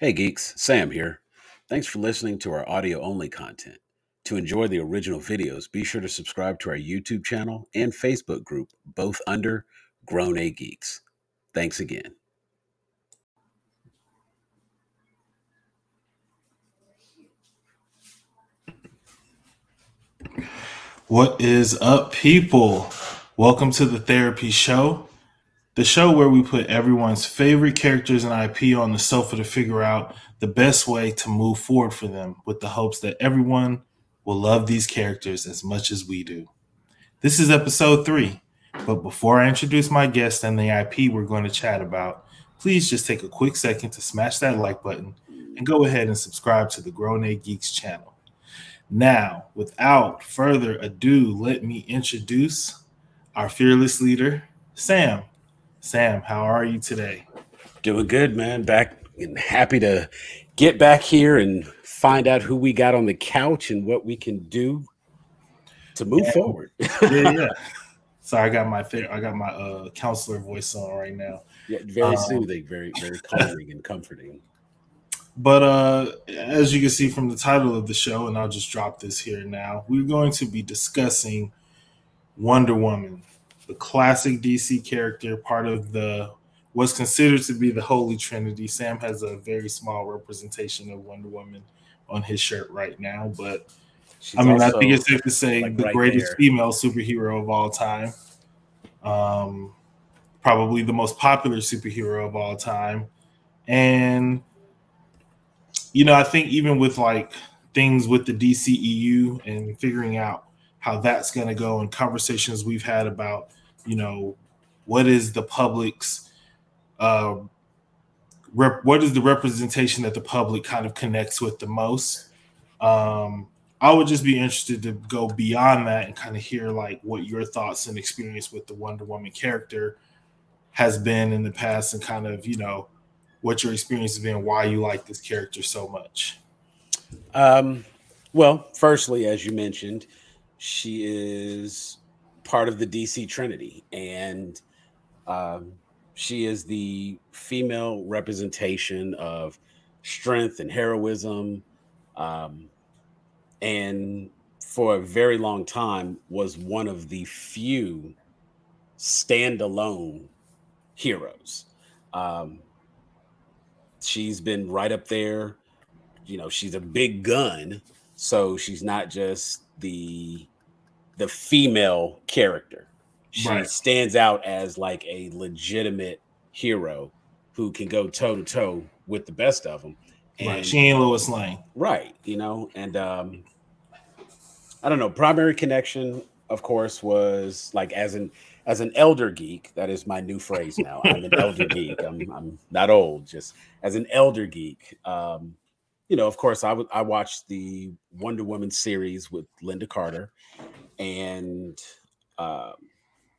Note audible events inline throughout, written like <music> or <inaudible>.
Hey geeks, Sam here. Thanks for listening to our audio only content. To enjoy the original videos, be sure to subscribe to our YouTube channel and Facebook group, both under Grown A Geeks. Thanks again. What is up, people? Welcome to the Ther-I.P. Show, the show where we put everyone's favorite characters and IP on the sofa to figure out the best way to move forward for them with the hopes that everyone will love these characters as much as we do. This is episode three, but before I introduce my guest and the IP we're going to chat about, please just take a quick second to smash that like button and go ahead and subscribe to the Grown A Geeks channel. Now, without further ado, let me introduce our fearless leader, Sam. Sam, how are you today? Doing good, man. Back and happy to get back here and find out who we got on the couch and what we can do to move Yeah. forward. Yeah, yeah. <laughs> Sorry, I got my I got my uh, counselor voice on right now. Yeah, very Um, soothing, very, very calming and comforting. But uh, as you can see from the title of the show, and I'll just drop this here now, we're going to be discussing Wonder Woman, the classic DC character, part of the what's considered to be the Holy Trinity. Sam has a very small representation of Wonder Woman on his shirt right now, but She's I mean, I think it's safe to say like, the right greatest there. female superhero of all time. Um, probably the most popular superhero of all time. And, you know, I think even with like things with the DCEU and figuring out how that's going to go and conversations we've had about, you know, what is the public's, uh, rep- what is the representation that the public kind of connects with the most? Um, I would just be interested to go beyond that and kind of hear like what your thoughts and experience with the Wonder Woman character has been in the past and kind of, you know, what your experience has been, why you like this character so much. Um, well, firstly, as you mentioned, she is part of the DC Trinity, and um, she is the female representation of strength and heroism, um, and for a very long time was one of the few standalone heroes. Um, she's been right up there you know she's a big gun so she's not just the the female character she Right. stands out as like a legitimate hero who can go toe to toe with the best of them right. She ain't Lois Lane. right you know and um i don't know primary connection of course was like as an as an elder geek that is my new phrase now i'm an elder <laughs> geek I'm, I'm not old just as an elder geek um you know of course i would i watched the wonder woman series with lynda carter and um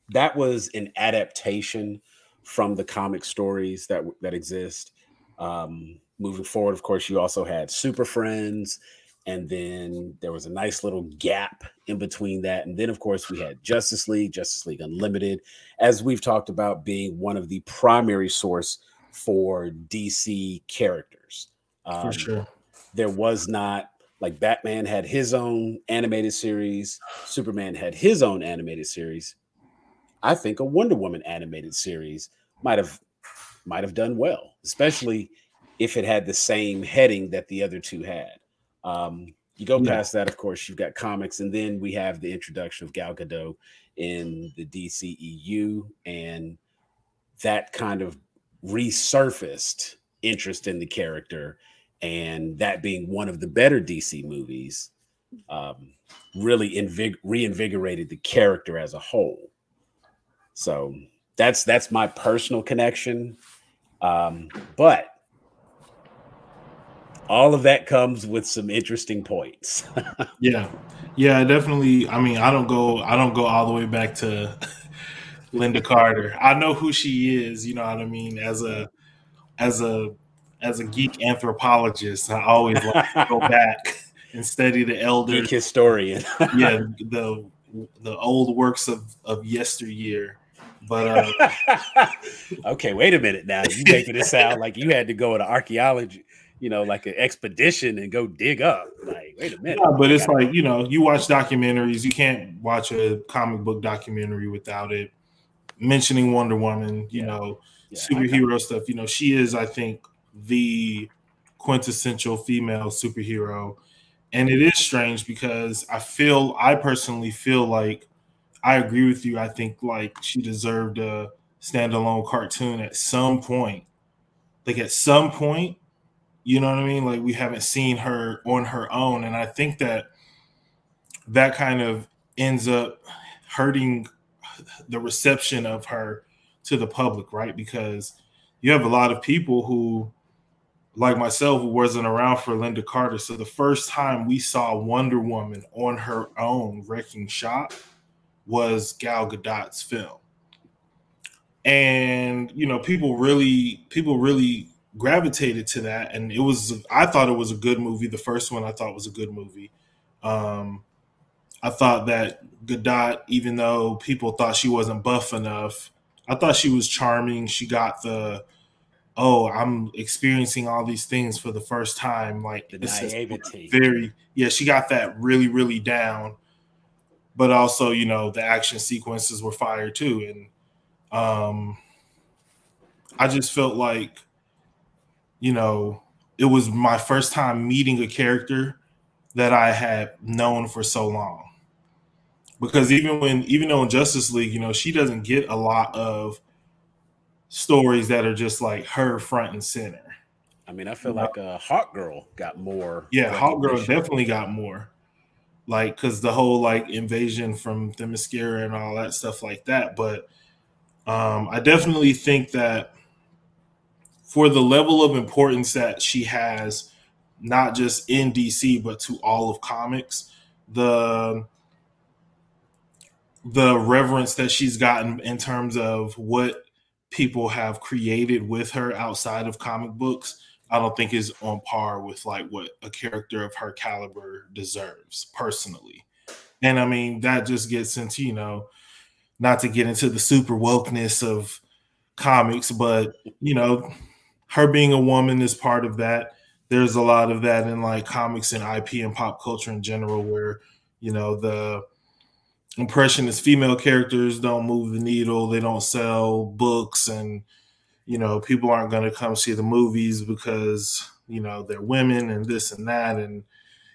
that was an adaptation from the comic stories that that exist um moving forward of course you also had super friends and then there was a nice little gap in between that and then of course we had justice league justice league unlimited as we've talked about being one of the primary source for dc characters For Um, sure. there was not like batman had his own animated series superman had his own animated series i think a wonder woman animated series might have might have done well especially if it had the same heading that the other two had um you go Yeah. past that of course you've got comics and then we have the introduction of gal gadot in the dceu and that kind of resurfaced interest in the character and that being one of the better DC movies, um, really invig- reinvigorated the character as a whole. So that's that's my personal connection, um, but all of that comes with some interesting points. <laughs> Yeah. Yeah, definitely. I mean, I don't go I don't go all the way back to <laughs> Lynda Carter. I know who she is, you know what I mean, as a as a as a geek anthropologist. I always like to go <laughs> back and study the elder Geek historian. yeah, the the old works of of yesteryear. But uh <laughs> okay, wait a minute now. You making it sound like you had to go to archaeology you know, like an expedition and go dig up. Like, wait a minute. Yeah, but it's like, you know, you watch documentaries, you can't watch a comic book documentary without it mentioning Wonder Woman, you yeah. know, yeah, superhero stuff. You know, she is, I think, the quintessential female superhero. And it is strange because I feel, I personally feel like I agree with you. I think like she deserved a standalone cartoon at some point. Like at some point, you know what I mean? Like we haven't seen her on her own. And I think that that kind of ends up hurting the reception of her to the public, right? Because you have a lot of people who, like myself, wasn't around for Lynda Carter. So the first time we saw Wonder Woman on her own wrecking shop was Gal Gadot's film. And you know, people really people really gravitated to that and it was I thought it was a good movie. The first one I thought was a good movie. Um I thought that Gadot, even though people thought she wasn't buff enough, I thought she was charming. She got the oh, I'm experiencing all these things for the first time. Like the naivety. Very yeah, she got that really, really down. But also, you know, the action sequences were fire too. And um I just felt like, you know, it was my first time meeting a character that I had known for so long because even when even though in Justice League, you know, she doesn't get a lot of stories that are just like her front and center. I mean, I feel like uh, Hawk Girl got more. Yeah, Hawk Girl definitely got more. Like, cause the whole like invasion from Themyscira and all that stuff like that. But um, I definitely think that for the level of importance that she has, not just in DC but to all of comics, the the reverence that she's gotten in terms of what people have created with her outside of comic books i don't think is on par with like what a character of her caliber deserves personally. And i mean that just gets into you know not to get into the super wokeness of comics but you know her being a woman is part of that. There's a lot of that in like comics and ip and pop culture in general where you know the impression is female characters don't move the needle, they don't sell books, and you know people aren't going to come see the movies because you know they're women and this and that, and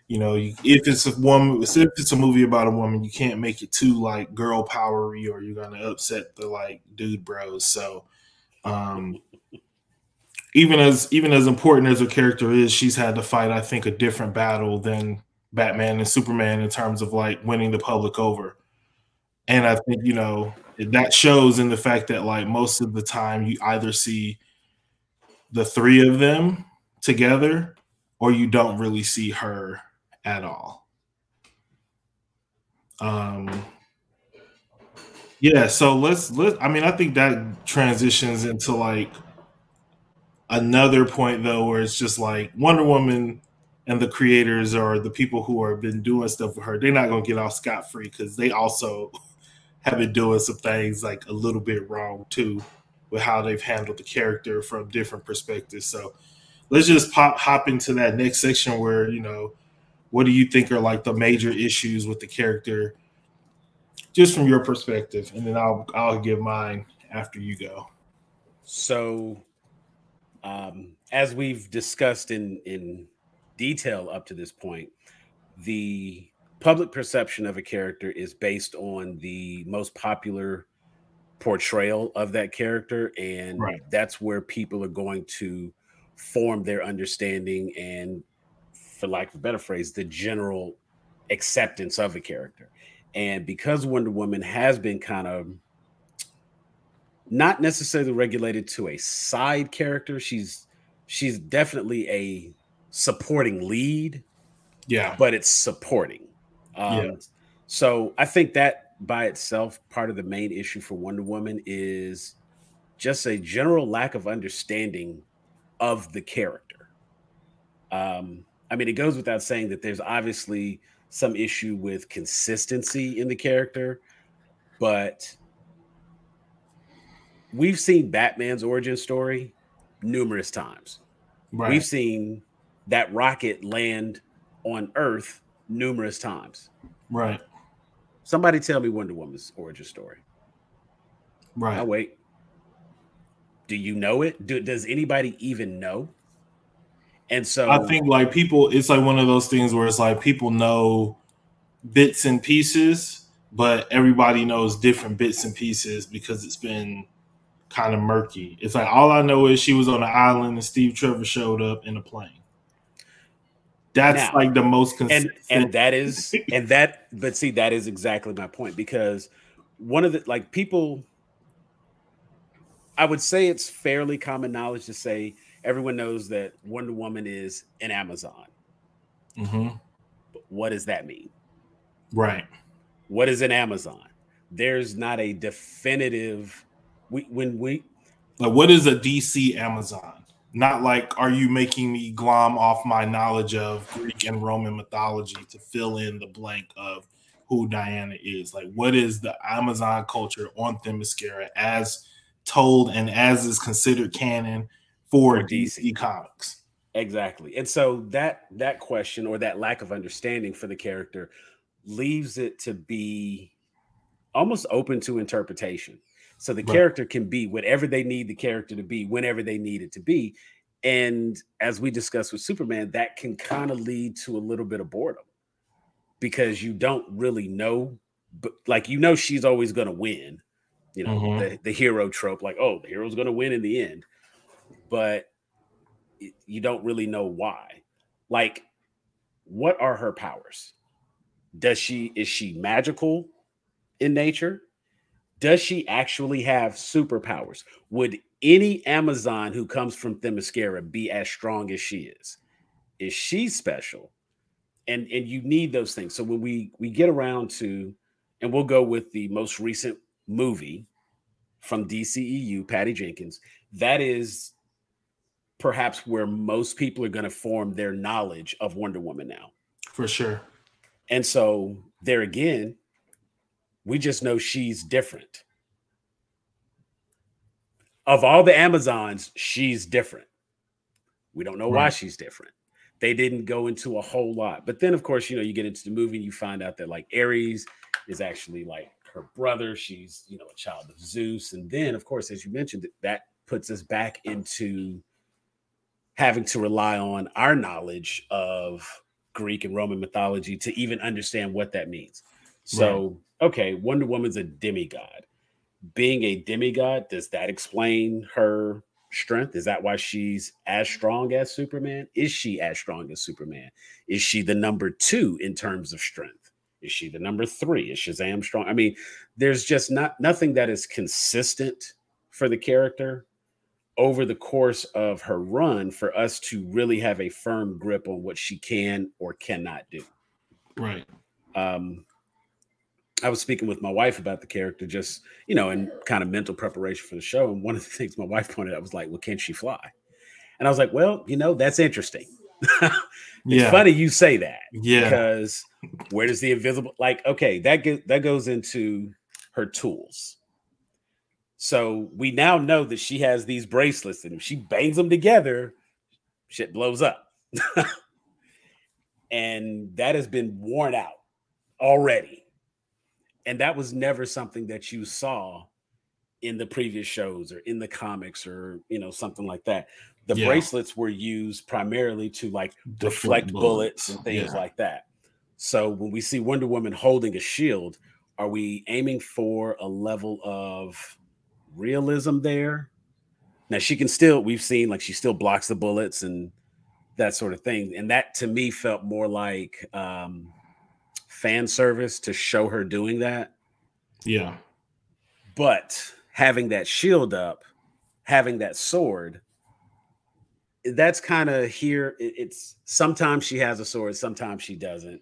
you know if it's a woman, if it's a movie about a woman, you can't make it too like girl powery or you're going to upset the like dude bros. So. um even as even as important as her character is, she's had to fight, I think, a different battle than Batman and Superman in terms of like winning the public over. And I think, you know, that shows in the fact that like most of the time you either see the three of them together or you don't really see her at all. Um yeah, so let's let I mean I think that transitions into like another point though where it's just like Wonder Woman and the creators or the people who have been doing stuff with her, they're not gonna get off scot free because they also have been doing some things like a little bit wrong too with how they've handled the character from different perspectives. So let's just pop hop into that next section where you know what do you think are like the major issues with the character just from your perspective and then I'll I'll give mine after you go. So um as we've discussed in in detail up to this point, the public perception of a character is based on the most popular portrayal of that character and right. that's where people are going to form their understanding and for lack of a better phrase the general acceptance of a character. And because wonder woman has been kind of not necessarily regulated to a side character she's she's definitely a supporting lead yeah. but it's supporting um, yeah. So I think that by itself, part of the main issue for Wonder Woman is just a general lack of understanding of the character. Um, I mean, it goes without saying that there's obviously some issue with consistency in the character, but we've seen Batman's origin story numerous times. Right. We've seen that rocket land on Earth numerous times. Right. Somebody tell me Wonder Woman's origin story. Right. Oh wait. Do you know it? Do, does anybody even know? And so I think like people, it's like one of those things where it's like people know bits and pieces, but everybody knows different bits and pieces because it's been kind of murky. It's like all I know is she was on an island and Steve Trevor showed up in a plane. That's Now, like the most and consistent. and that is <laughs> and that but see that is exactly my point because one of the like people I would say it's fairly common knowledge to say everyone knows that Wonder Woman is an Amazon. Mhm. What does that mean? Right. What is an Amazon? There's not a definitive we when we Like, what is a DC Amazon? Not like, are you making me glom off my knowledge of Greek and Roman mythology to fill in the blank of who Diana is? Like, what is the Amazon culture on Themyscira as told and as is considered canon for For DC. DC. Comics? Exactly. And so that that question or that lack of understanding for the character leaves it to be almost open to interpretation. So the Right. character can be whatever they need the character to be whenever they need it to be. And as we discussed with Superman, that can kind of lead to a little bit of boredom because you don't really know, but like you know she's always going to win. You know, Mhm. the, the hero trope, like, oh, the hero's going to win in the end. But you don't really know why. Like, what are her powers? Does she is she magical in nature? Does she actually have superpowers? Would any Amazon who comes from Themyscira be as strong as she is? Is she special? And and you need those things. So when we we get around to, and we'll go with the most recent movie from DCEU, Patty Jenkins. That is perhaps where most people are going to form their knowledge of Wonder Woman now. For sure. And so there again, we just know she's different. Of all the Amazons, she's different. We don't know why she's different. They didn't go into a whole lot. But then, of course, you know, you get into the movie and you find out that like Ares is actually like her brother. She's, you know, a child of Zeus. And then, of course, as you mentioned, that puts us back into having to rely on our knowledge of Greek and Roman mythology to even understand what that means. So, okay, Wonder Woman's a demigod. Being a demigod, does that explain her strength? Is that why she's as strong as Superman? Is she as strong as Superman? Is she the number two in terms of strength? Is she the number three? Is Shazam strong? I mean, there's just not nothing that is consistent for the character over the course of her run for us to really have a firm grip on what she can or cannot do. Right. Um, I was speaking with my wife about the character, just you know, in kind of mental preparation for the show. And one of the <laughs> things my wife pointed out was like, "Well, can she fly?" And I was like, "Well, you know, that's interesting. <laughs> it's Yeah. funny you say that Yeah. because where does the invisible like? Okay, that get, that goes into her tools. So we now know that she has these bracelets, and if she bangs them together, shit blows up. <laughs> and that has been worn out already. And that was never something that you saw in the previous shows or in the comics or you know something like that. The Yeah. bracelets were used primarily to like deflect bullets and things Yeah. like that. So when we see Wonder Woman holding a shield, are we aiming for a level of realism there? Now she can still we've seen like she still blocks the bullets and that sort of thing. And that to me felt more like um fan service to show her doing that. Yeah. But having that shield up, having that sword, that's kind of here. It's sometimes she has a sword, sometimes she doesn't.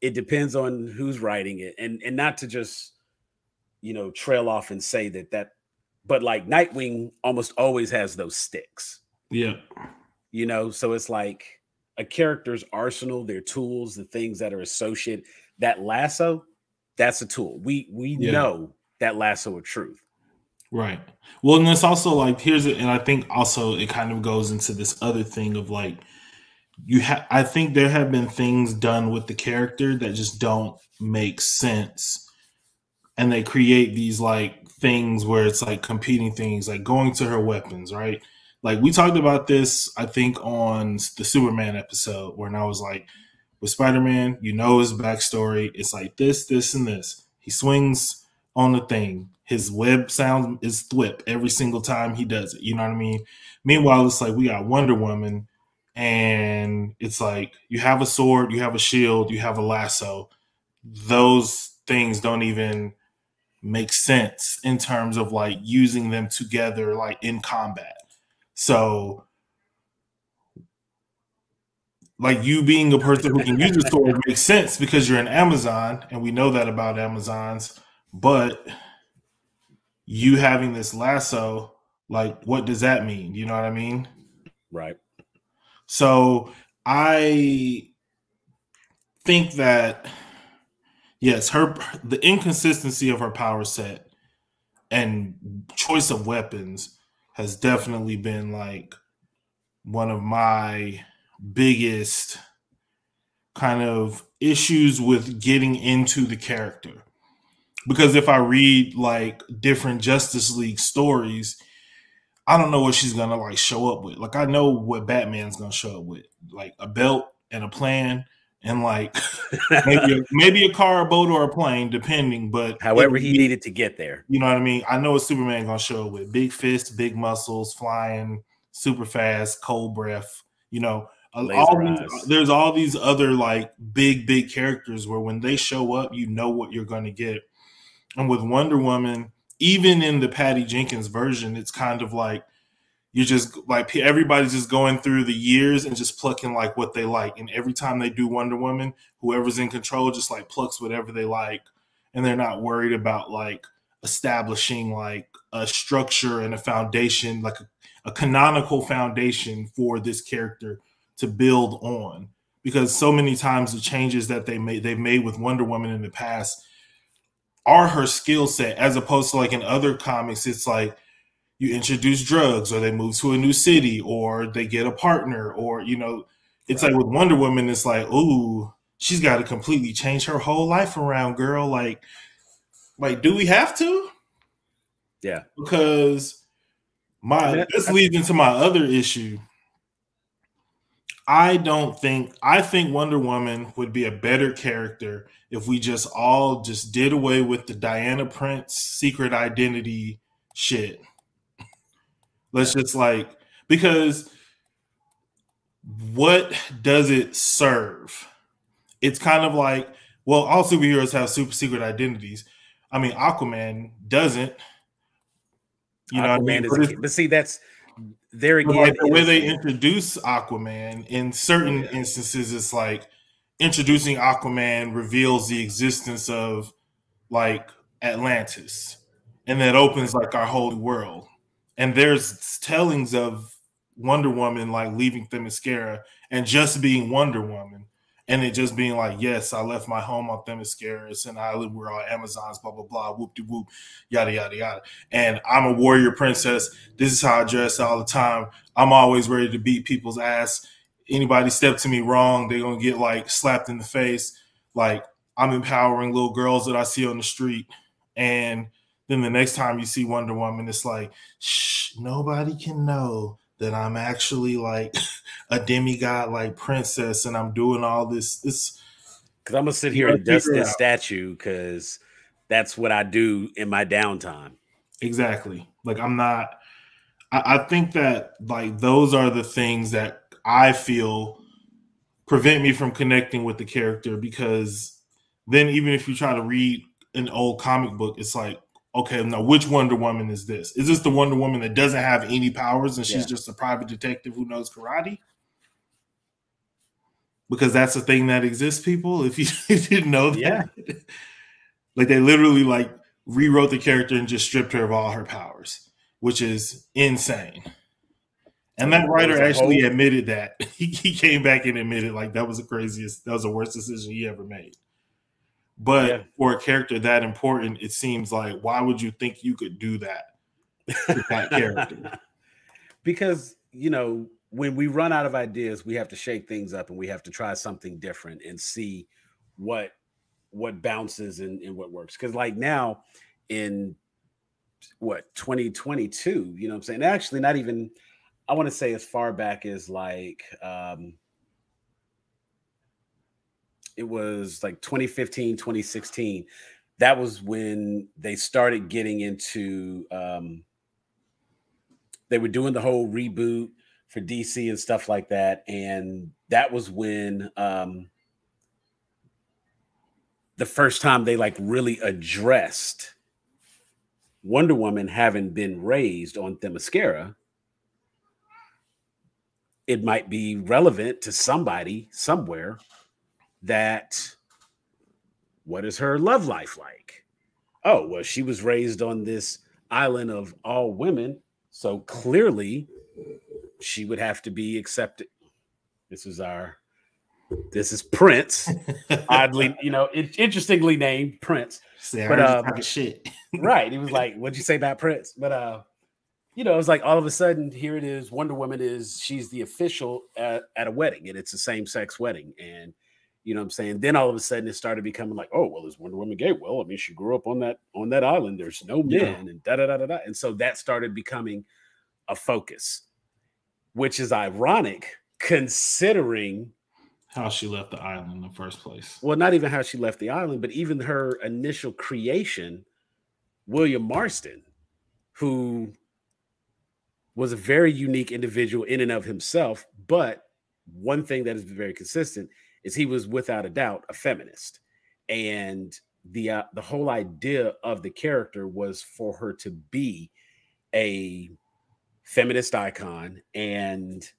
It depends on who's writing it, and and not to just you know trail off and say that that, but like Nightwing almost always has those sticks, Yeah. you know. So it's like a character's arsenal, their tools, the things that are associated. That lasso, that's a tool. We we Yeah. know that lasso of truth. Right. Well, and it's also like here's it, and I think also it kind of goes into this other thing of like you have I think there have been things done with the character that just don't make sense. And they create these like things where it's like competing things, like going to her weapons, right? Like we talked about this, I think, on the Superman episode, when I was like, with Spider-Man, you know his backstory. It's like this, this, and this. He swings on the thing. His web sound is thwip every single time he does it. You know what I mean? Meanwhile, it's like we got Wonder Woman and it's like you have a sword, you have a shield, you have a lasso. Those things don't even make sense in terms of like using them together, like in combat. So, like you being a person who can use a sword makes sense because you're an Amazon, and we know that about Amazons. But you having this lasso, like, what does that mean? You know what I mean? Right. So I think that yes, her the inconsistency of her power set and choice of weapons has definitely been like one of my biggest kind of issues with getting into the character. Because if I read like different Justice League stories, I don't know what she's gonna like show up with. Like I know what Batman's gonna show up with, like a belt and a plan, and like <laughs> maybe a, maybe a car, a boat, or a plane, depending. But however he needed to get there, you know what I mean. I know what Superman gonna show up with: big fists, big muscles, flying super fast, cold breath. You know, all these, there's all these other like big big characters where when they show up, you know what you're gonna get. And with Wonder Woman even in the Patty Jenkins version, it's kind of like you're just like everybody's just going through the years and just plucking like what they like. And every time they do Wonder Woman, whoever's in control just like plucks whatever they like, and they're not worried about like establishing like a structure and a foundation, like a, a canonical foundation for this character to build on. Because so many times the changes that they made they've made with Wonder Woman in the past are her skill set as opposed to like in other comics it's like you introduce drugs or they move to a new city or they get a partner or you know it's like with wonder woman it's like ooh she's got to completely change her whole life around girl. Like like do we have to? Yeah. Because my this leads into my other issue I don't think I think Wonder Woman would be a better character if we just all just did away with the Diana Prince secret identity shit. Let's just like because what does it serve? It's kind of like well, all superheroes have super secret identities. I mean, Aquaman doesn't. You Aquaman know, I mean? is but see, that's there again, like the way they introduce Aquaman in certain yeah. instances, it's like introducing Aquaman reveals the existence of like Atlantis, and that opens like our whole world. And there's tellings of Wonder Woman like leaving Themyscira and just being Wonder Woman, and it just being like, yes, I left my home on Themyscira, and I live where all Amazons, blah blah blah, whoop de whoop, yada yada yada. And I'm a warrior princess. This is how I dress all the time. I'm always ready to beat people's ass. Anybody step to me wrong, they're gonna get like slapped in the face. Like I'm empowering little girls that I see on the street, and then the next time you see Wonder Woman, it's like, shh, nobody can know that I'm actually like <coughs> a demigod like princess and I'm doing all this this because I'm gonna sit here and dust this statue because that's what I do in my downtime. Exactly. Like I'm not I, I think that like those are the things that I feel prevent me from connecting with the character because then even if you try to read an old comic book, it's like okay, now which Wonder Woman is this? Is this the Wonder Woman that doesn't have any powers and she's yeah. just a private detective who knows karate? Because that's a thing that exists, people. If you <laughs> didn't know that, yeah. <laughs> like they literally like rewrote the character and just stripped her of all her powers, which is insane. And that writer actually whole- admitted that <laughs> he, he came back and admitted like that was the craziest, that was the worst decision he ever made. But yeah. for a character that important, it seems like why would you think you could do that with that <laughs> character? because you know when we run out of ideas, we have to shake things up and we have to try something different and see what what bounces and, and what works. Because like now in what 2022, you know what I'm saying? Actually, not even I want to say as far back as like um it was like 2015, 2016. That was when they started getting into um they were doing the whole reboot for DC and stuff like that. And that was when um the first time they like really addressed Wonder Woman having been raised on Themyscira, it might be relevant to somebody somewhere that what is her love life like? Oh, well, she was raised on this island of all women. So clearly she would have to be accepted. This is our this is Prince. <laughs> Oddly, you know, it, interestingly named Prince. Say, but um, shit. <laughs> right. He was like, What'd you say about Prince? But uh, you know, it was like all of a sudden, here it is. Wonder Woman is she's the official at, at a wedding, and it's a same-sex wedding. And you know what I'm saying? Then all of a sudden it started becoming like, oh, well, is Wonder Woman gay? Well, I mean, she grew up on that on that island. There's no men, yeah. and da da da da da. And so that started becoming a focus, which is ironic considering how she left the island in the first place. Well, not even how she left the island, but even her initial creation, William Marston, who was a very unique individual in and of himself. But one thing that is very consistent is he was without a doubt a feminist, and the uh, the whole idea of the character was for her to be a feminist icon and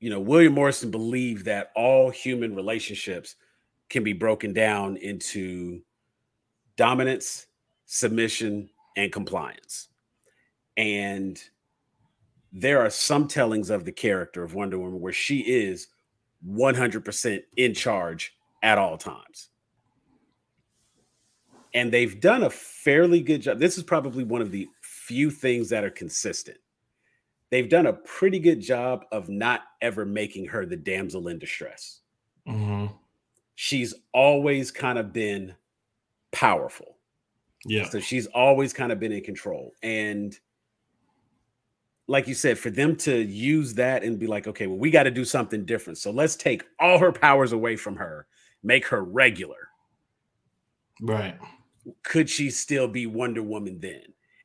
you know, William Morrison believed that all human relationships can be broken down into dominance, submission, and compliance. And there are some tellings of the character of Wonder Woman where she is 100% in charge at all times. And they've done a fairly good job. This is probably one of the few things that are consistent they've done a pretty good job of not ever making her the damsel in distress. Mm-hmm. She's always kind of been powerful. Yeah. So she's always kind of been in control. And like you said, for them to use that and be like, okay, well, we got to do something different. So let's take all her powers away from her, make her regular. Right. Could she still be Wonder Woman then?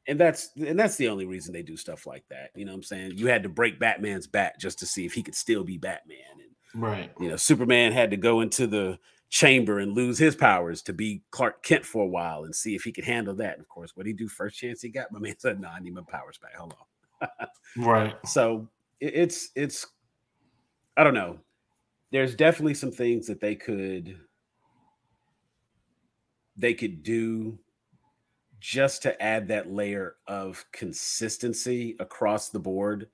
and that's and that's the only reason they do stuff like that. You know what I'm saying? You had to break Batman's back just to see if he could still be Batman. And right. You know, Superman had to go into the chamber and lose his powers to be Clark Kent for a while and see if he could handle that. And of course, what he do first chance he got? My man said, "No, nah, I need my powers back. Hold on." Right. So it's it's I don't know. There's definitely some things that they could they could do just to add that layer of consistency across the board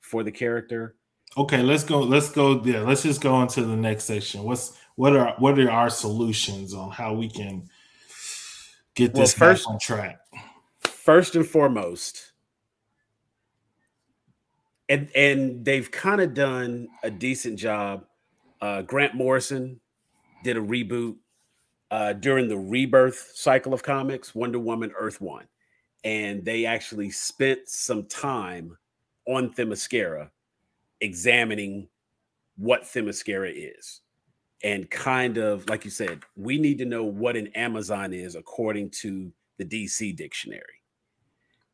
for the character. Okay, let's go. Let's go there. Let's just go into the next section. What's what are what are our solutions on how we can get this well, first, on track? First and foremost, and and they've kind of done a decent job. Uh, Grant Morrison did a reboot uh, during the rebirth cycle of comics, Wonder Woman Earth One, and they actually spent some time on Themyscira examining what Themyscira is. And kind of like you said, we need to know what an Amazon is according to the DC dictionary.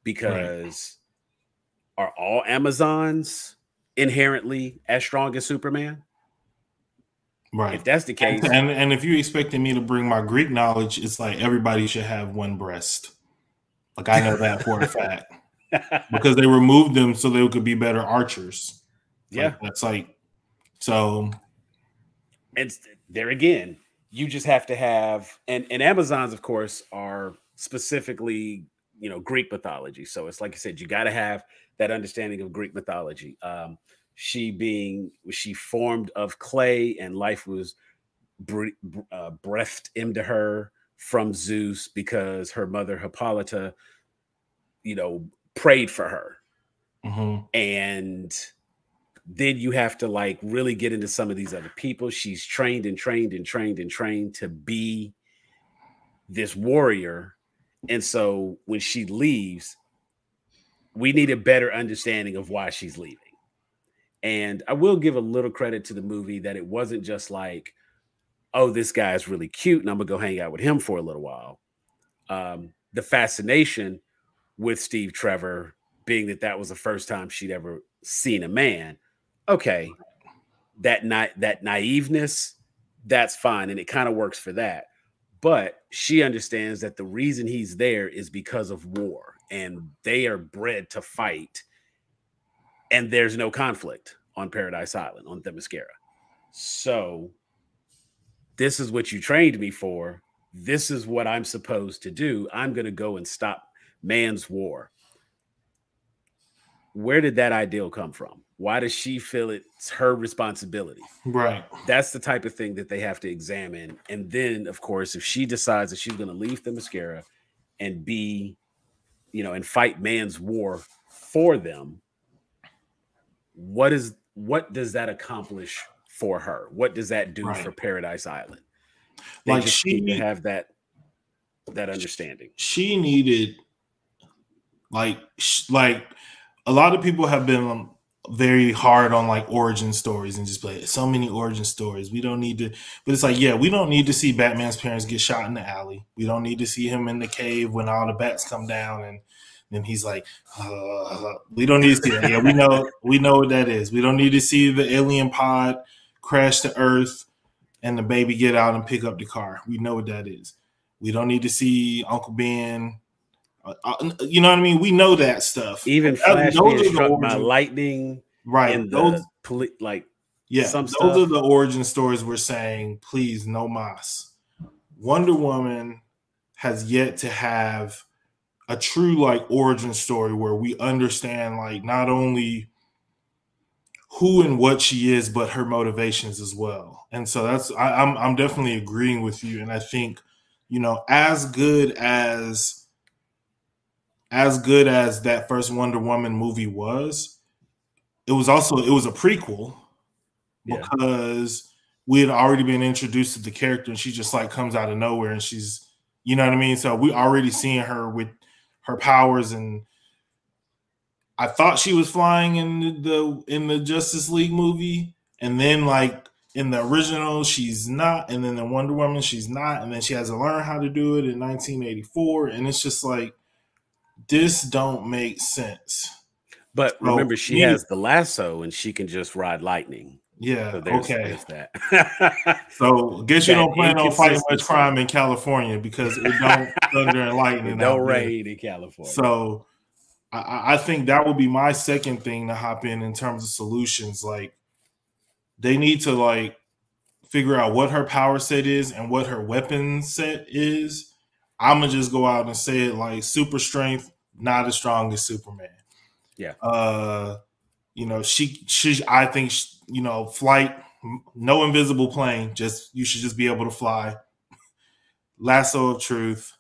Because right. Are all Amazons inherently as strong as Superman? Right. If that's the case, and, and, and if you're expecting me to bring my Greek knowledge, it's like everybody should have one breast. Like I know that for a <laughs> fact because they removed them so they could be better archers. Yeah, like, that's like so. It's there again. You just have to have and and Amazons, of course, are specifically you know Greek mythology. So it's like I said, you got to have that understanding of Greek mythology. Um, she being she formed of clay and life was uh, breathed into her from Zeus because her mother Hippolyta, you know, prayed for her. mm-hmm. and then you have to like really get into some of these other people. She's trained and trained and trained and trained to be this warrior. And so when she leaves, we need a better understanding of why she's leaving. And I will give a little credit to the movie that it wasn't just like, oh, this guy is really cute and I'm gonna go hang out with him for a little while. Um, the fascination with Steve Trevor being that that was the first time she'd ever seen a man. Okay, that na- that naiveness, that's fine, and it kind of works for that. But she understands that the reason he's there is because of war, and they are bred to fight, and there's no conflict on Paradise Island on Themyscira. So, this is what you trained me for. This is what I'm supposed to do. I'm going to go and stop man's war where did that ideal come from? Why does she feel it's her responsibility? Right. That's the type of thing that they have to examine. And then, of course, if she decides that she's going to leave Themyscira and be, you know, and fight man's war for them, what is what does that accomplish for her? What does that do right. for Paradise Island? They like she need have that that understanding. She needed like like a lot of people have been um, very hard on like origin stories and just play so many origin stories. We don't need to, but it's like, yeah, we don't need to see Batman's parents get shot in the alley. We don't need to see him in the cave when all the bats come down and then he's like, uh, we don't need to see that. Yeah, we know, we know what that is. We don't need to see the alien pod crash to Earth and the baby get out and pick up the car. We know what that is. We don't need to see Uncle Ben uh, uh, you know what I mean? We know that stuff. Even Flash being struck by lightning, right? And those poli- like yeah, some those stuff. are the origin stories we're saying. Please, no mas. Wonder Woman has yet to have a true like origin story where we understand like not only who and what she is, but her motivations as well. And so that's I, I'm I'm definitely agreeing with you, and I think you know as good as as good as that first Wonder Woman movie was, it was also it was a prequel yeah. because we had already been introduced to the character and she just like comes out of nowhere and she's you know what I mean? So we already seeing her with her powers and I thought she was flying in the in the Justice League movie and then like in the original she's not and then the Wonder Woman she's not and then she has to learn how to do it in 1984 and it's just like this don't make sense. But remember, she has the lasso and she can just ride lightning. Yeah. So there's, okay. There's that. <laughs> so guess you don't plan on fighting much crime in California because it don't <laughs> thunder and lightning. don't rain in California. So I, I think that would be my second thing to hop in in terms of solutions. Like they need to like figure out what her power set is and what her weapon set is. I'm gonna just go out and say it like super strength, not as strong as Superman. Yeah. Uh, you know, she she I think she, you know, flight, no invisible plane, just you should just be able to fly. Lasso of truth.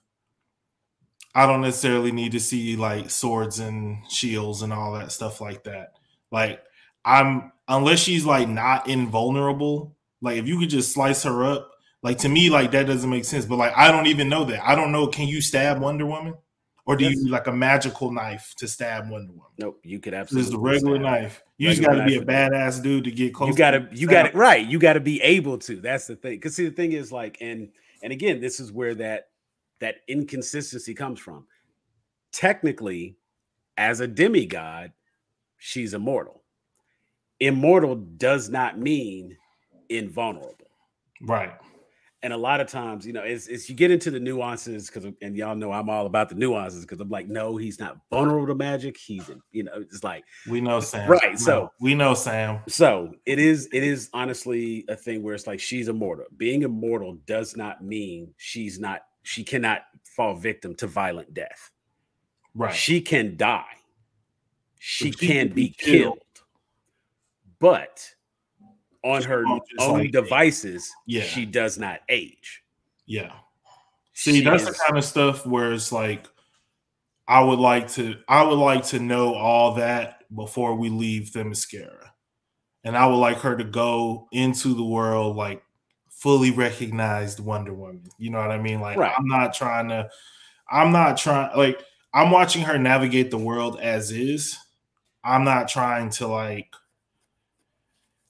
I don't necessarily need to see like swords and shields and all that stuff like that. Like I'm unless she's like not invulnerable, like if you could just slice her up, like to me, like that doesn't make sense. But like I don't even know that. I don't know. Can you stab Wonder Woman? Or do you need like a magical knife to stab Wonder Woman? Nope, you could absolutely. This is a regular knife. You regular just got to be a badass dude to get close. You got to, you got it right. You got to be able to. That's the thing. Because see, the thing is like, and and again, this is where that that inconsistency comes from. Technically, as a demigod, she's immortal. Immortal does not mean invulnerable. Right and a lot of times, you know, it's, it's you get into the nuances because, and y'all know I'm all about the nuances because I'm like, no, he's not vulnerable to magic. He's, in, you know, it's like we know Sam, right? So we know Sam. So it is, it is honestly a thing where it's like she's immortal. Being immortal does not mean she's not, she cannot fall victim to violent death. Right? She can die. She, she can be killed. killed. But on her own like, devices, yeah, she does not age. Yeah. See, she that's is, the kind of stuff where it's like I would like to I would like to know all that before we leave Themyscira. And I would like her to go into the world like fully recognized Wonder Woman. You know what I mean? Like right. I'm not trying to I'm not trying like I'm watching her navigate the world as is. I'm not trying to like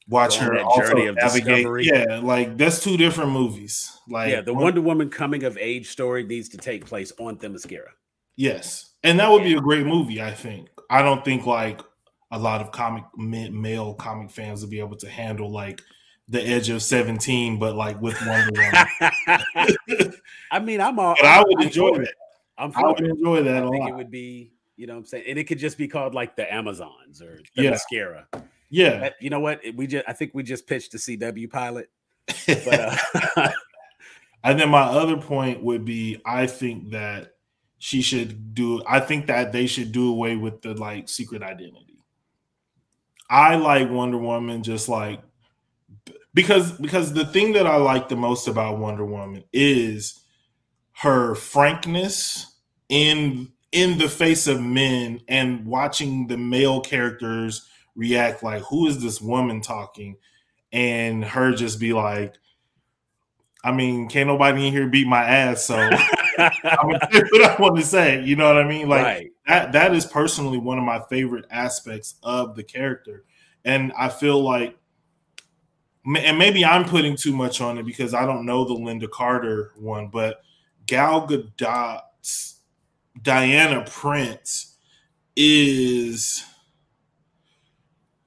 watch her journey of navigate. discovery. Yeah, like that's two different movies. Like yeah, the Wonder Woman coming of age story needs to take place on Themyscira. Yes, and that would be a great movie. I think. I don't think like a lot of comic male comic fans will be able to handle like the edge of 17 but like with wonder woman <laughs> i mean i'm all i would I'm enjoy that i'm i would it. enjoy that i think lot. it would be you know what i'm saying and it could just be called like the amazons or the yeah. mascara yeah. But you know what? We just i think we just pitched the cw pilot but, uh, <laughs> and then my other point would be i think that she should do i think that they should do away with the like secret identity. I like wonder woman just like because because the thing that I like the most about Wonder Woman is her frankness in in the face of men and watching the male characters react like who is this woman talking and her just be like I mean, can't nobody in here beat my ass, so <laughs> I'm what I want to say. You know what I mean? Like right. that that is personally one of my favorite aspects of the character. And I feel like and maybe I'm putting too much on it because I don't know the Lynda Carter one, but Gal Gadot's Diana Prince is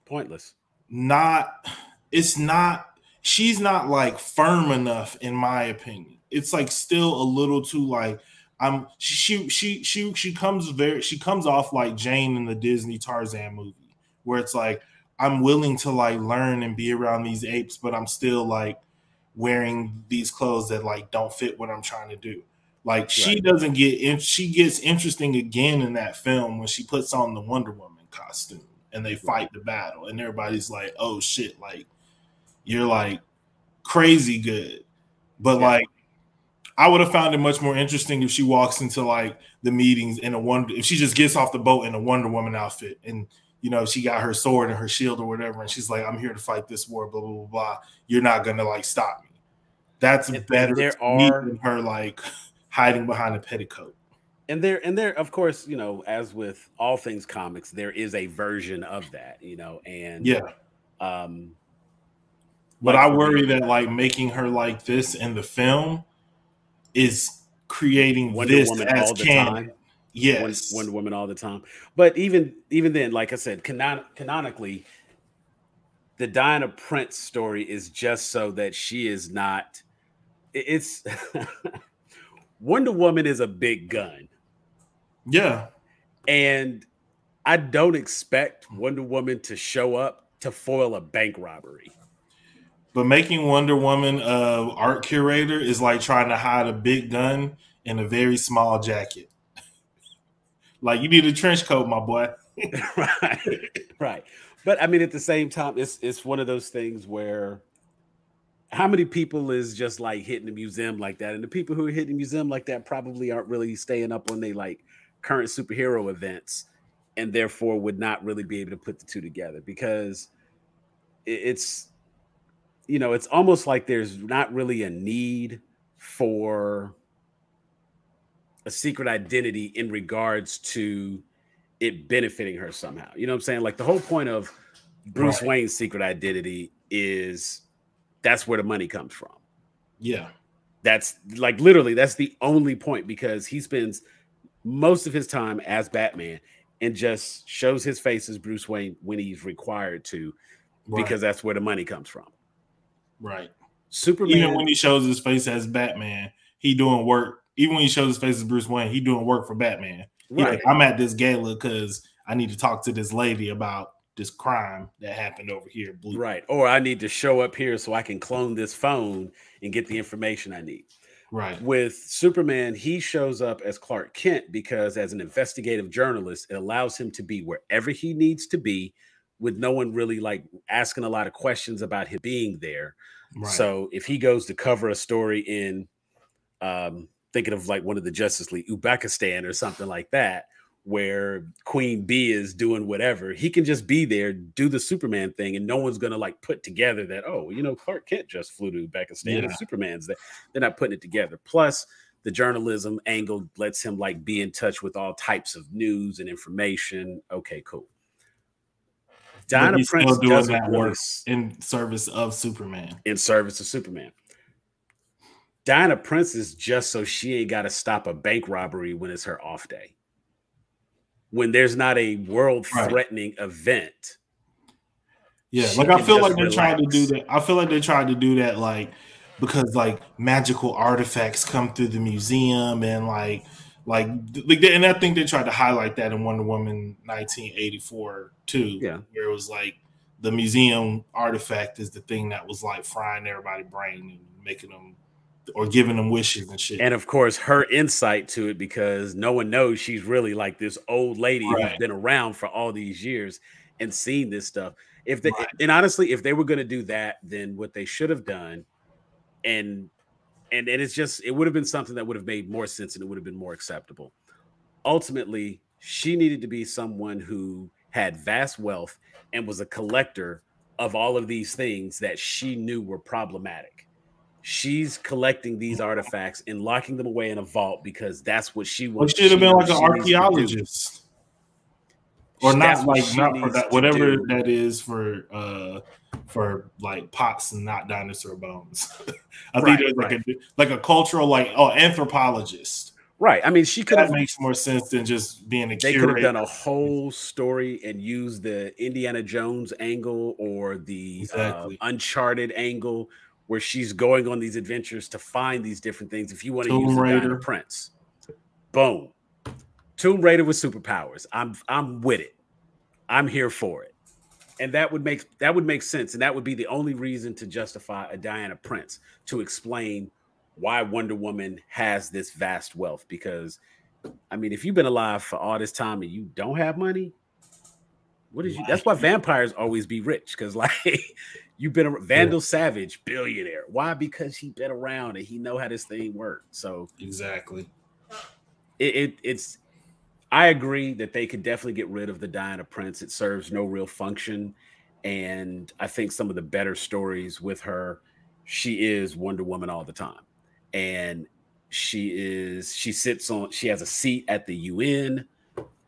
pointless. Not, it's not, she's not like firm enough, in my opinion. It's like still a little too like, I'm she she she she comes very she comes off like Jane in the Disney Tarzan movie, where it's like I'm willing to like learn and be around these apes, but I'm still like wearing these clothes that like don't fit what I'm trying to do. Like she right. doesn't get in, she gets interesting again in that film when she puts on the Wonder Woman costume and they mm-hmm. fight the battle and everybody's like, "Oh shit, like you're like crazy good." But yeah. like I would have found it much more interesting if she walks into like the meetings in a wonder if she just gets off the boat in a Wonder Woman outfit and you know, she got her sword and her shield or whatever, and she's like, I'm here to fight this war, blah, blah, blah, blah. You're not gonna like stop me. That's and better there are than her like <laughs> hiding behind a petticoat. And there, and there, of course, you know, as with all things comics, there is a version of that, you know, and yeah. Um but like I worry that like making her like this in the film is creating Wonder this Woman as canon. Time. Yes, Wonder Woman all the time. But even even then, like I said, canon- canonically, the Diana Prince story is just so that she is not. It's <laughs> Wonder Woman is a big gun. Yeah, and I don't expect Wonder Woman to show up to foil a bank robbery. But making Wonder Woman a art curator is like trying to hide a big gun in a very small jacket. <laughs> Like you need a trench coat, my boy. <laughs> right, right. But I mean, at the same time, it's it's one of those things where how many people is just like hitting the museum like that, and the people who are hitting the museum like that probably aren't really staying up on they like current superhero events, and therefore would not really be able to put the two together because it's you know it's almost like there's not really a need for a secret identity in regards to it benefiting her somehow. You know what I'm saying? Like the whole point of Bruce right. Wayne's secret identity is that's where the money comes from. Yeah. That's like literally that's the only point because he spends most of his time as Batman and just shows his face as Bruce Wayne when he's required to right. because that's where the money comes from. Right. Superman even when he shows his face as Batman, he doing work even when he shows his face as Bruce Wayne, he doing work for Batman. Right. Like, I'm at this gala because I need to talk to this lady about this crime that happened over here. Blue. Right. Or I need to show up here so I can clone this phone and get the information I need. Right. With Superman, he shows up as Clark Kent because, as an investigative journalist, it allows him to be wherever he needs to be with no one really like asking a lot of questions about him being there. Right. So if he goes to cover a story in um, thinking of like one of the Justice League, Uzbekistan or something like that, where Queen Bee is doing whatever. He can just be there, do the Superman thing, and no one's gonna like put together that, oh, you know, Clark Kent just flew to Pakistan yeah. Superman's there. They're not putting it together. Plus, the journalism angle lets him like be in touch with all types of news and information. Okay, cool. Diana Prince doing that work in service of Superman. In service of Superman. Diana Prince is just so she ain't got to stop a bank robbery when it's her off day. When there's not a world threatening right. event. Yeah, like I feel like they're relax. trying to do that. I feel like they're trying to do that, like because like magical artifacts come through the museum and like like like and I think they tried to highlight that in Wonder Woman 1984 too. Yeah, where it was like the museum artifact is the thing that was like frying everybody brain and making them or giving them wishes and shit. And of course, her insight to it because no one knows she's really like this old lady right. who's been around for all these years and seen this stuff. If they right. and honestly, if they were going to do that, then what they should have done, and and and it's just it would have been something that would have made more sense and it would have been more acceptable. Ultimately, she needed to be someone who had vast wealth and was a collector of all of these things that she knew were problematic she's collecting these artifacts and locking them away in a vault because that's what she wants. Well, should have been like an archaeologist, or not like not for that whatever that is for uh for like pots and not dinosaur bones. <laughs> I right, think there's like a like a cultural like oh anthropologist. Right. I mean, she could have makes more sense than just being a. They could have done a whole story and used the Indiana Jones angle or the uh, exactly. uh, Uncharted angle, where she's going on these adventures to find these different things. If you want to Tomb use Raider. Diana Prince, boom, Tomb Raider with superpowers. I'm I'm with it. I'm here for it, and that would make that would make sense, and that would be the only reason to justify a Diana Prince to explain why Wonder Woman has this vast wealth. Because, I mean, if you've been alive for all this time and you don't have money, what is you? That's why vampires always be rich because, <laughs> like, You've been a Vandal yeah. Savage, billionaire. Why? Because he's been around and he know how this thing works. So exactly, it, it, it's. I agree that they could definitely get rid of the Diana Prince. It serves no real function, and I think some of the better stories with her, she is Wonder Woman all the time, and she is she sits on she has a seat at the UN.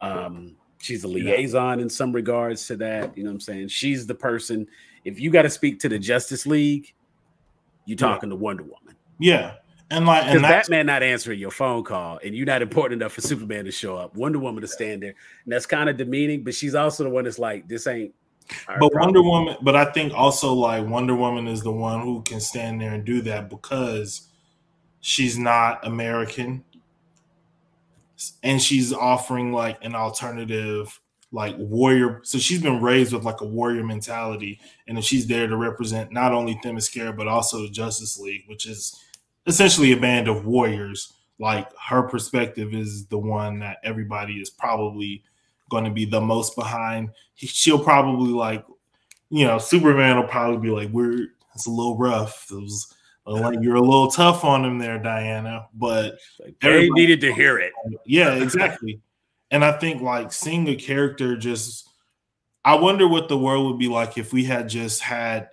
Um, she's a liaison in some regards to that. You know what I'm saying? She's the person if you got to speak to the Justice League, you're talking yeah. to Wonder Woman. Yeah. And like and Batman not answering your phone call and you're not important enough for Superman to show up, Wonder Woman to stand there. And that's kind of demeaning, but she's also the one that's like, this ain't but problem. Wonder Woman, but I think also like Wonder Woman is the one who can stand there and do that because she's not American and she's offering like an alternative like warrior. So she's been raised with like a warrior mentality, and if she's there to represent not only Themyscira but also the Justice League, which is essentially a band of warriors. Like her perspective is the one that everybody is probably going to be the most behind. She'll probably like, you know, Superman will probably be like, "We're it's a little rough." It was uh, like you're a little tough on him there, Diana. But they needed to hear it. Yeah, exactly. And I think like seeing a character just I wonder what the world would be like if we had just had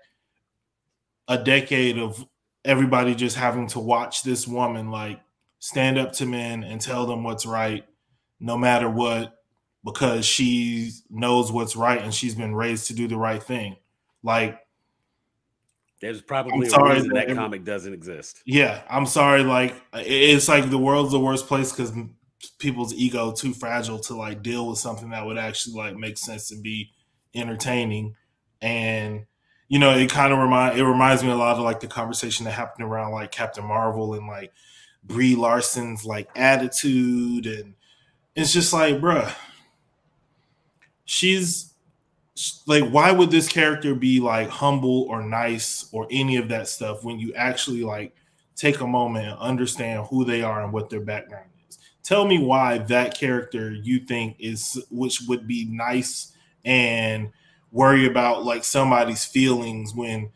a decade of everybody just having to watch this woman like stand up to men and tell them what's right no matter what because she knows what's right and she's been raised to do the right thing. Like there's probably a reason that, that comic doesn't exist. Yeah, I'm sorry. Like it's like the world's the worst place because people's ego too fragile to like deal with something that would actually like make sense and be entertaining. And you know it kind of remind it reminds me a lot of like the conversation that happened around like captain marvel and like brie larson's like attitude. And it's just like bruh she's like why would this character be like humble or nice or any of that stuff when you actually like take a moment and understand who they are and what their background tell me why that character you think is which would be nice and worry about like somebody's feelings when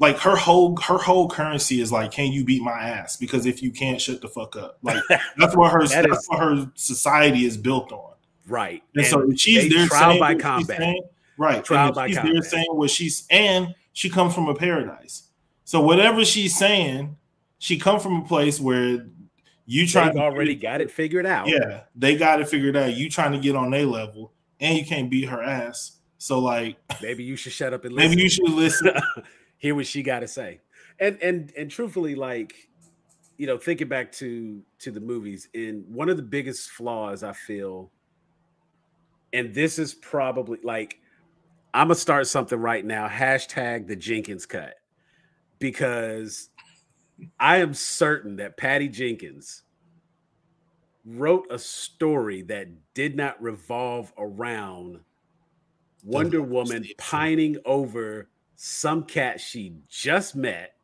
like her whole her whole currency is like can you beat my ass because if you can't shut the fuck up like <laughs> that's what her that that's is, what her society is built on Right. And, And so she's there trial saying by combat. saying- right? Trial by she's there combat. saying what she's and she comes from a paradise. So whatever she's saying, she come from a place where you trying to already got it figured out. Yeah, they got it figured out. You trying to get on their level, and you can't beat her ass. So like, <laughs> Maybe you should shut up and listen. maybe you should listen. <laughs> hear what she got to say. And and and truthfully, like you know, thinking back to to the movies, and one of the biggest flaws I feel, and this is probably like I'm gonna start something right now. Hashtag the Jenkins cut because I am certain that Patty Jenkins wrote a story that did not revolve around Wonder Woman pining over some cat she just met.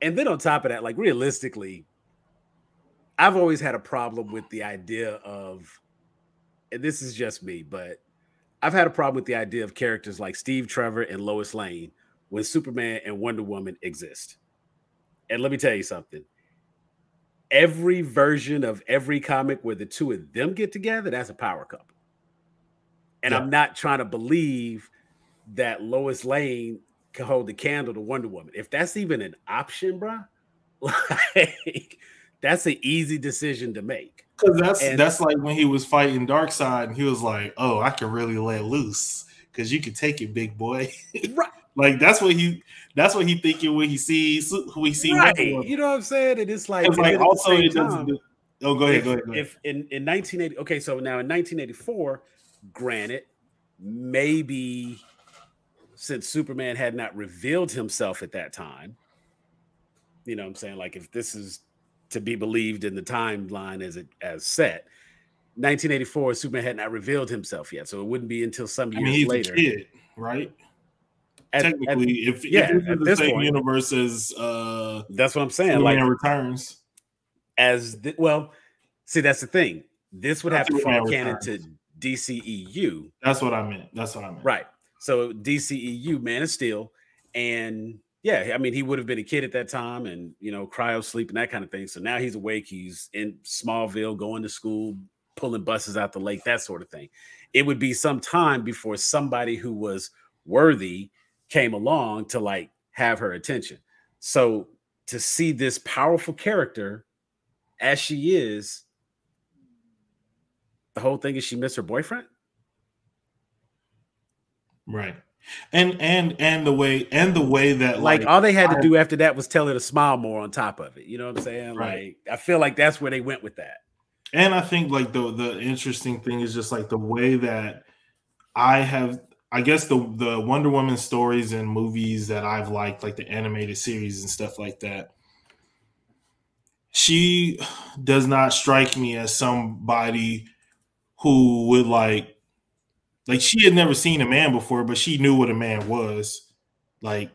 And then on top of that, like realistically, I've always had a problem with the idea of, and this is just me, but I've had a problem with the idea of characters like Steve Trevor and Lois Lane when Superman and Wonder Woman exist. And let me tell you something. Every version of every comic where the two of them get together, that's a power couple. And Yeah. I'm not trying to believe that Lois Lane can hold the candle to Wonder Woman. If that's even an option, bruh, <laughs> like that's an easy decision to make. Because that's And- that's like when he was fighting Darkseid and he was like, "Oh, I can really let loose because you can take it, big boy." Right. Like that's what he that's what he thinking when he sees who he sees. right. You know what I'm saying? And it's like, It's like also it doesn't. do- Oh, go ahead, if, go ahead, go ahead. if in, in 1980, okay, so now in 1984, granted, maybe since Superman had not revealed himself at that time, you know what I'm saying? Like if this is to be believed in the timeline as it as set, 1984, Superman had not revealed himself yet. So it wouldn't be until some I years mean, he's later. kid, right? At- at- Technically, if, yeah, if at it's the same point. universe as uh, that's what I'm saying. Like Returns, as the, well, see, that's the thing. This would have to fall canon to Returns. DCEU. that's what I meant. That's what I meant. Right. So DCEU, Man of Steel, and yeah, I mean, he would have been a kid at that time, and you know, cryo sleep and that kind of thing. So now he's awake. He's in Smallville, going to school, pulling buses out the lake, that sort of thing. It would be some time before somebody who was worthy came along to like have her attention. So to see this powerful character as she is, the whole thing is she missed her boyfriend. Right. And and and the way and the way that like, like, all they had to do after that was tell her to smile more on top of it. You know what I'm saying? Right. Like I feel like that's where they went with that. and I think like the the interesting thing is just like the way that I have I guess the the Wonder Woman stories and movies that I've liked, like the animated series and stuff like that. She does not strike me as somebody who would like like she had never seen a man before, but she knew what a man was. Like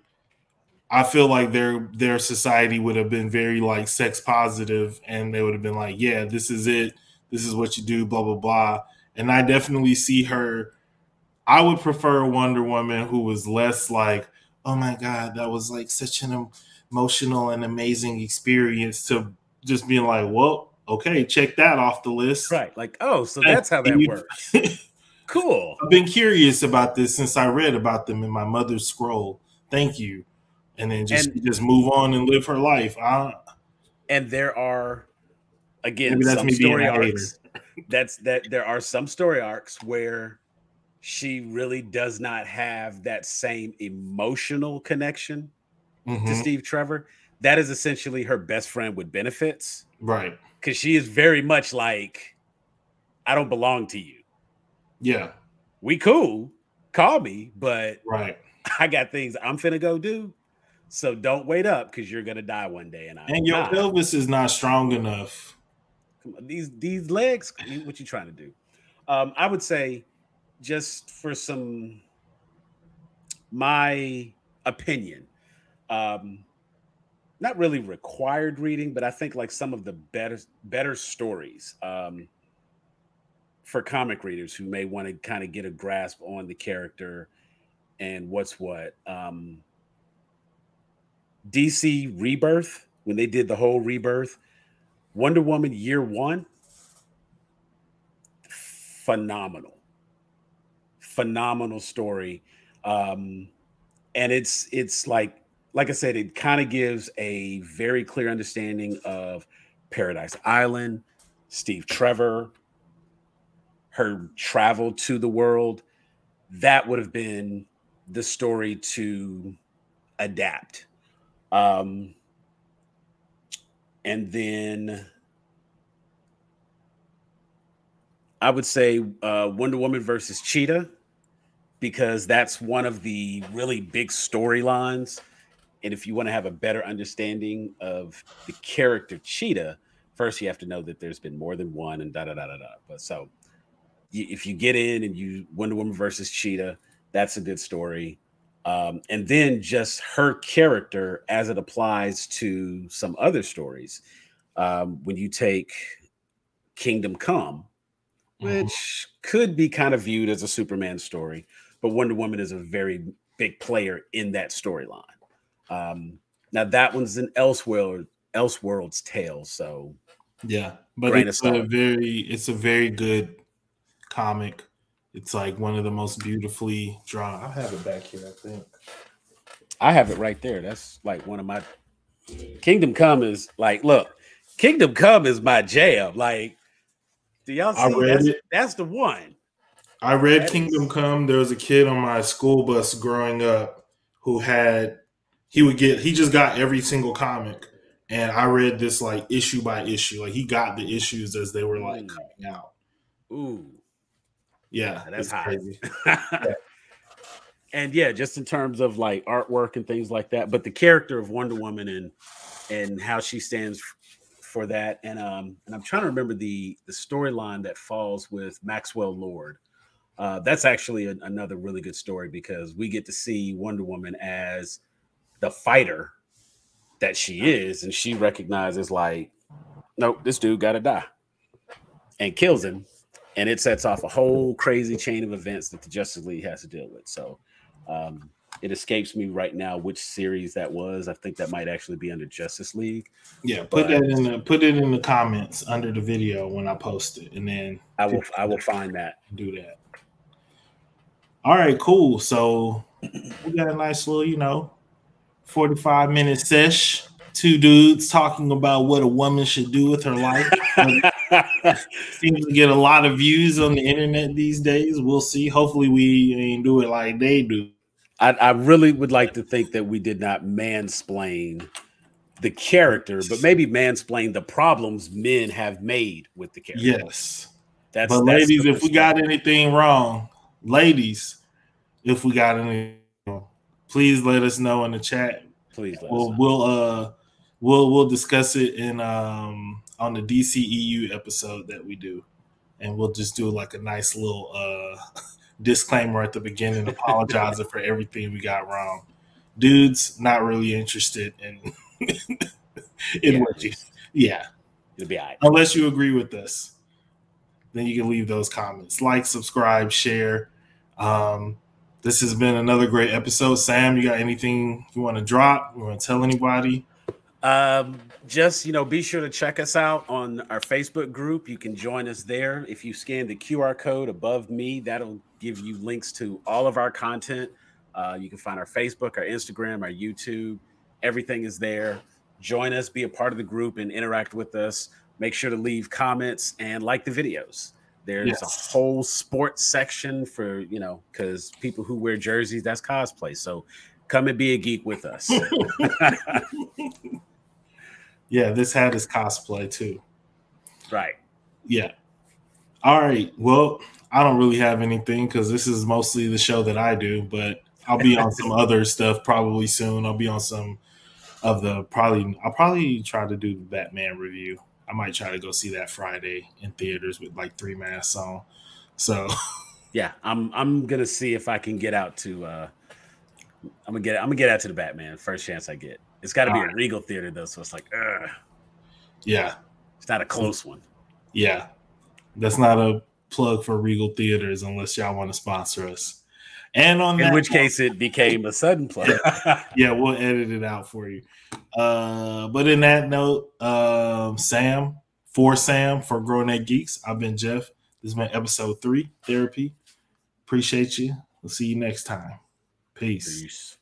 I feel like their their society would have been very like sex positive, and they would have been like, "Yeah, this is it. This is what you do." Blah blah blah. And I definitely see her. I would prefer a Wonder Woman who was less like, "Oh my god, that was like such an emotional and amazing experience," to just being like, "Well, okay, check that off the list." Right. Like, oh, so that's how that works. Cool. <laughs> I've been curious about this since I read about them in my mother's scroll. Thank you. And then just And- just move on and live her life. I, And there are again some story arcs. That's that there are some story arcs where she really does not have that same emotional connection to Mhm. Steve Trevor. That is essentially her best friend with benefits. right. because she is very much like, I don't belong to you. Yeah. We cool, call me, but Right. <laughs> I got things I'm finna go do. So don't wait up because you're gonna die one day. And I And your pelvis is not strong enough. Come on, these these legs. What you trying to do? Um, I would say, just for some, my opinion, um, not really required reading, but I think like some of the better better stories um, for comic readers who may want to kind of get a grasp on the character and what's what. Um, DC Rebirth when they did the whole Rebirth, Wonder Woman Year One phenomenal, phenomenal story, um, and it's it's like like I said, it kind of gives a very clear understanding of Paradise Island, Steve Trevor, her travel to the world. That would have been the story to adapt. Um, and then I would say uh, Wonder Woman versus Cheetah because that's one of the really big storylines. And if you want to have a better understanding of the character Cheetah, first you have to know that there's been more than one and da da da da da. But so if you get in and you Wonder Woman versus Cheetah, that's a good story. Um, and then just her character as it applies to some other stories. Um, when you take Kingdom Come, mm-hmm. which mm-hmm. could be kind of viewed as a Superman story, but Wonder Woman is a very big player in that storyline. Um, now that one's an Elseworld Elseworld's tale, so yeah, but it's a very it's a very good comic it's like one of the most beautifully drawn. I have it back here, I think. I have it right there. That's like one of my Kingdom Come is like, look, Kingdom Come is my jam. Like, do y'all see? I read that's, it. that's the one. I read Kingdom. Come. There was a kid on my school bus growing up who had he would get he just got every single comic, and I read this like issue by issue. Like he got the issues as they were like coming out. Ooh, yeah, that's crazy. <laughs> yeah. And yeah, just in terms of like artwork and things like that, but the character of Wonder Woman and and how she stands for that, and um, and I'm trying to remember the the storyline that falls with Maxwell Lord. Uh, that's actually a, another really good story because we get to see Wonder Woman as the fighter that she is, and she recognizes like, nope, this dude got to die, and kills him and it sets off a whole crazy chain of events that the Justice League has to deal with. So um, it escapes me right now which series that was. I think that might actually be under Justice League. Yeah, put that in the put it in the comments under the video when I post it, and then I will I will find that. Do that. All right, cool. So we got a nice little, you know, forty five minute sesh two dudes talking about what a woman should do with her life. <laughs> Seems to get a lot of views on the internet these days. We'll see. Hopefully, we ain't do it like they do. I, I really would like to think that we did not mansplain the character, but maybe mansplain the problems men have made with the character. Yes. That's, but that's ladies, if we got anything wrong, ladies, if we got any, please let us know in the chat. Please, we'll, we'll uh we'll we'll discuss it in um on the DCEU episode that we do, and we'll just do like a nice little uh <laughs> disclaimer at the beginning, apologizing for everything we got wrong. Dudes, not really interested in <laughs> in yeah. what you, yeah, it'll be all right. Unless you agree with us, then you can leave those comments, like, subscribe, share. Um, this has been another great episode. Sam, you got anything you want to drop? You want to tell anybody? Um, just you know, be sure to check us out on our Facebook group. You can join us there. If you scan the QR code above me, that'll give you links to all of our content. Uh, you can find our Facebook, our Instagram, our YouTube. Everything is there. Join us, be a part of the group, and interact with us. Make sure to leave comments and like the videos. There's yes. a whole sports section for you know because people who wear jerseys that's cosplay. So come and be a geek with us. <laughs> Yeah, this hat is cosplay too. Right. Yeah. All right. Well, I don't really have anything because this is mostly the show that I do, but I'll be on some <laughs> other stuff probably soon. I'll be on some of the probably I'll probably try to do the Batman review. I might try to go see that Friday in theaters with like three masks on. So <laughs> yeah, I'm I'm gonna see if I can get out to uh I'm gonna get I'm gonna get out to the Batman first chance I get. It's got to be a Regal theater though, so it's like, ugh. yeah, it's not a close one. Yeah, that's not a plug for Regal theaters unless y'all want to sponsor us. And on in which case it became a sudden <laughs> play. <laughs> yeah, we'll edit it out for you. Uh, but in that note, um, Sam for Sam for Grown A Geeks, I've been Jeff. This has been episode three, Ther-I.P. Appreciate you. We'll see you next time. Peace. Peace.